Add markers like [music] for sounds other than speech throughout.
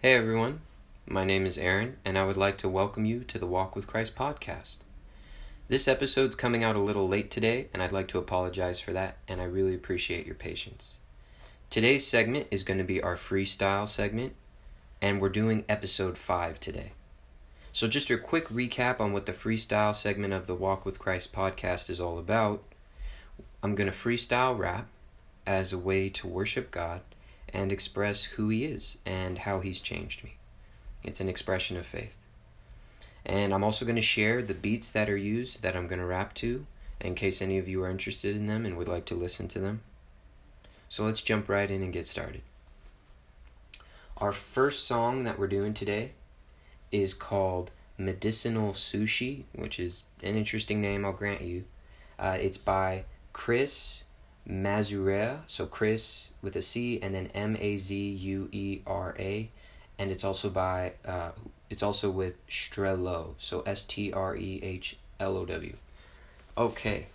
Hey everyone, my name is Aaron, and I would like to welcome you to the Walk with Christ podcast. This episode's coming out a little late today, and I'd like to apologize for that, and I really appreciate your patience. Today's segment is going to be our freestyle segment, and we're doing episode 5 today. So, just a quick recap on what the freestyle segment of the Walk with Christ podcast is all about. I'm going to freestyle rap as a way to worship God and express who He is and how He's changed me. It's an expression of faith. And I'm also going to share the beats that are used that I'm going to rap to in case any of you are interested in them and would like to listen to them. So let's jump right in and get started. Our first song that we're doing today is called Medicinal Sushi, which is an interesting name, I'll grant you. Uh, it's by Chris Mazuera, so Chris with a C and then M A Z U E R A, and it's also by uh, it's also with Strehlow, so S T R E H L O W. Okay,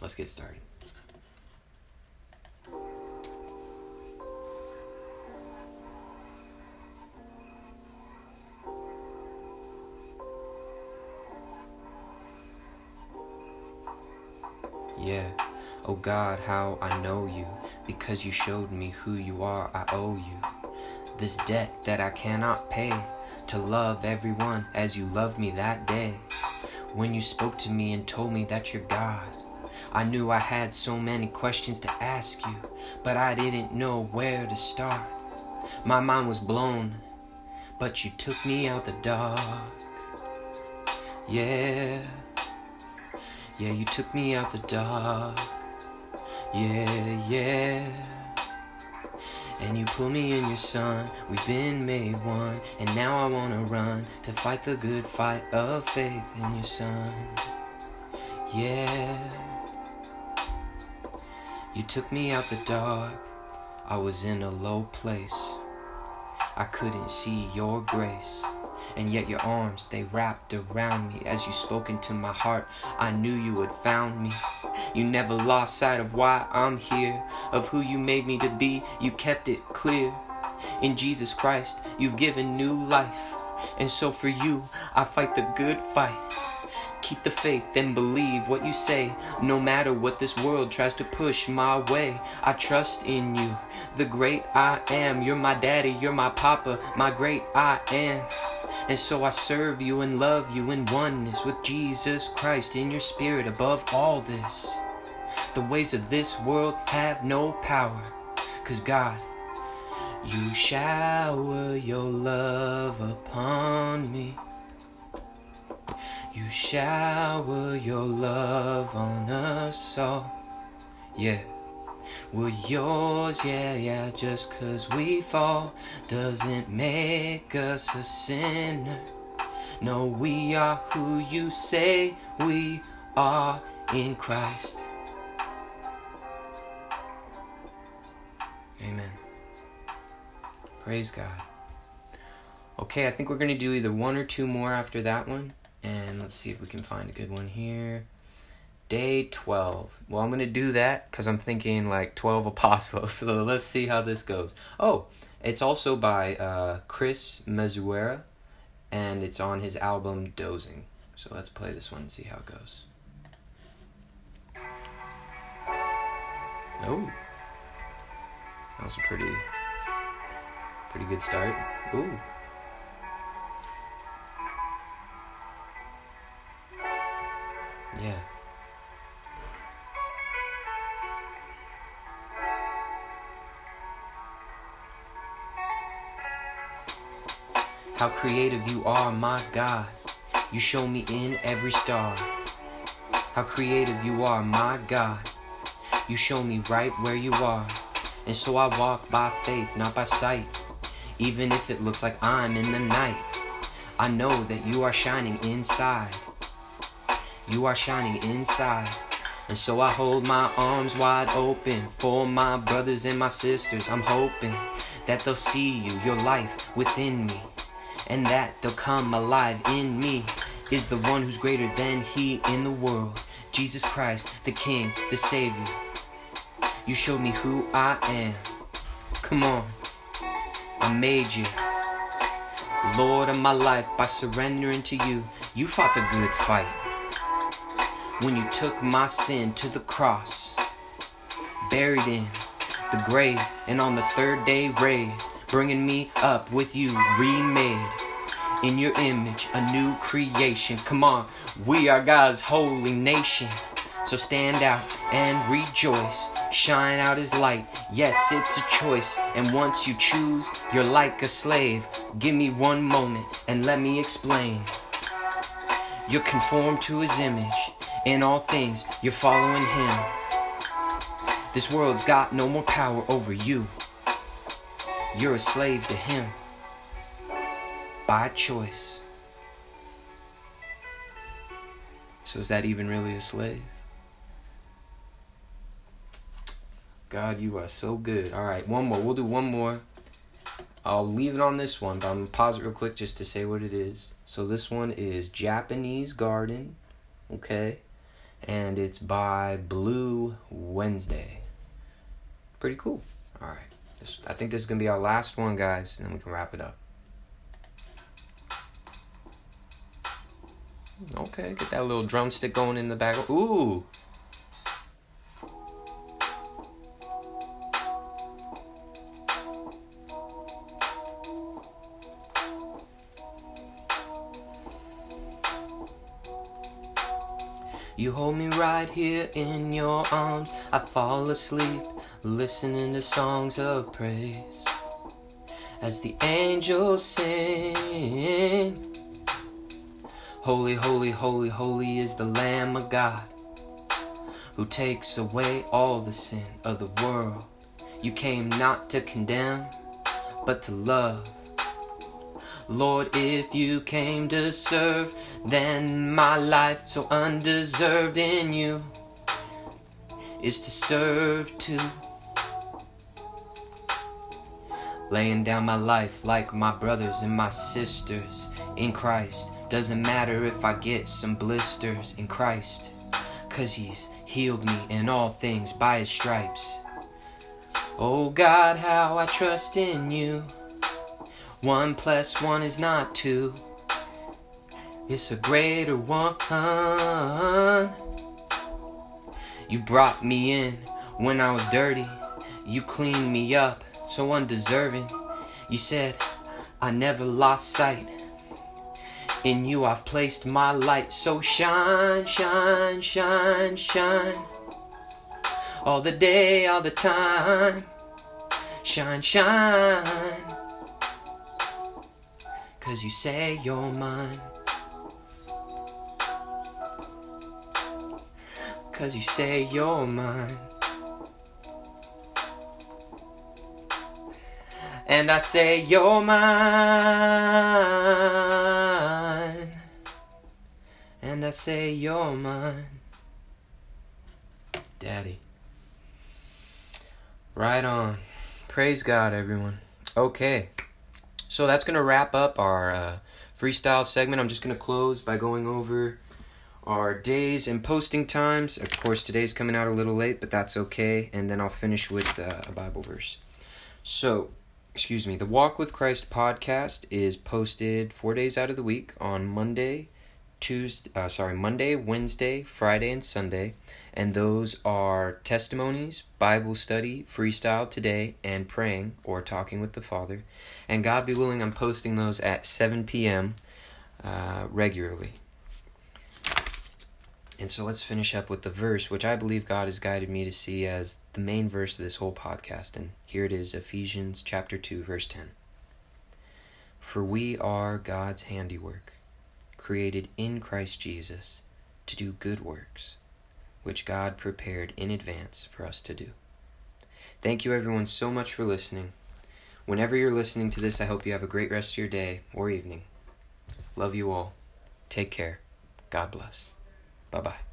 let's get started. Yeah. Oh God, how I know you, because you showed me who you are, I owe you. This debt that I cannot pay, to love everyone as you loved me that day. When you spoke to me and told me that you're God, I knew I had so many questions to ask you, but I didn't know where to start. My mind was blown, but you took me out the dark. Yeah, yeah, you took me out the dark. Yeah, yeah. And you pull me in your son. We've been made one. And now I wanna run to fight the good fight of faith in your son. Yeah. You took me out the dark. I was in a low place. I couldn't see your grace and yet your arms they wrapped around me as you spoke into my heart i knew you had found me you never lost sight of why i'm here of who you made me to be. You kept it clear. In jesus christ you've given new life. And so for you i fight the good fight. Keep the faith and believe what you say. No matter what this world tries to push my way, I trust in you, the great I am. You're my daddy, you're my papa, my great I am. And so I serve you and love you in oneness with Jesus Christ in your spirit above all this. The ways of this world have no power, cause God, you shower your love upon me. You shower your love on us all. Yeah. We're yours, yeah, yeah. Just cause we fall doesn't make us a sinner. No, we are who you say we are in Christ. Amen. Praise God. Okay, I think we're going to do either one or two more after that one. And let's see if we can find a good one here. Day 12. Well, I'm going to do that because I'm thinking like 12 apostles. [laughs] So let's see how this goes. Oh, it's also by uh, Chris Mazuera and it's on his album Dozing. So let's play this one and see how it goes. Oh, that was a pretty, pretty good start. Ooh. Yeah. How creative you are, my God. You show me in every star. How creative you are, my God. You show me right where you are. And so I walk by faith, not by sight. Even if it looks like I'm in the night, I know that you are shining inside. You are shining inside. And so I hold my arms wide open for my brothers and my sisters. I'm hoping that they'll see you, your life within me and that they'll come alive in me is the one who's greater than he in the world Jesus Christ, the King, the Savior. You showed me who I am. Come on, I made you. Lord of my life, by surrendering to you, you fought the good fight. When you took my sin to the cross, buried in the grave, and on the third day raised, bringing me up with you, remade in your image, a new creation. Come on, we are God's holy nation. So stand out and rejoice. Shine out his light. Yes, it's a choice. And once you choose, you're like a slave. Give me one moment and let me explain. You're conformed to his image. In all things, you're following him. This world's got no more power over you. You're a slave to him by choice. So is that even really a slave? God, you are so good. All right, one more. We'll do one more. I'll leave it on this one, but I'm going to pause it real quick just to say what it is. So this one is Japanese Garden, okay? And it's by Blue Wednesday. Pretty cool. All right. This, I think this is going to be our last one, guys, and then we can wrap it up. Okay, get that little drumstick going in the back. Ooh. You hold me right here in your arms. I fall asleep listening to songs of praise as the angels sing. Holy, holy, holy, holy is the Lamb of God who takes away all the sin of the world. You came not to condemn, but to love. Lord, if you came to serve, then my life, so undeserved in you, is to serve too. Laying down my life like my brothers and my sisters in Christ doesn't matter if I get some blisters in Christ, cause He's healed me in all things by His stripes. Oh God, how I trust in you. One plus one is not two, it's a greater one. You brought me in when I was dirty, you cleaned me up so undeserving. You said, I never lost sight in you I've placed my light, so shine, shine, shine, shine. All the day, all the time. Shine, shine. Cause you say you're mine. Cause you say you're mine. And I say you're mine. And I say you're mine. Daddy. Right on. Praise God, everyone. Okay. So that's going to wrap up our uh, freestyle segment. I'm just going to close by going over our days and posting times. Of course, today's coming out a little late, but that's okay. And then I'll finish with uh, a Bible verse. So, excuse me, the Walk with Christ podcast is posted four days out of the week on Monday, Tuesday, uh, sorry, Monday, Wednesday, Friday, and Sunday. And those are testimonies, Bible study, freestyle today, and praying or talking with the Father. And God be willing, I'm posting those at 7 p.m. Uh, regularly. And so let's finish up with the verse, which I believe God has guided me to see as the main verse of this whole podcast. And here it is Ephesians chapter 2, verse 10. For we are God's handiwork, created in Christ Jesus to do good works, which God prepared in advance for us to do. Thank you, everyone, so much for listening. Whenever you're listening to this, I hope you have a great rest of your day or evening. Love you all. Take care. God bless. Bye bye.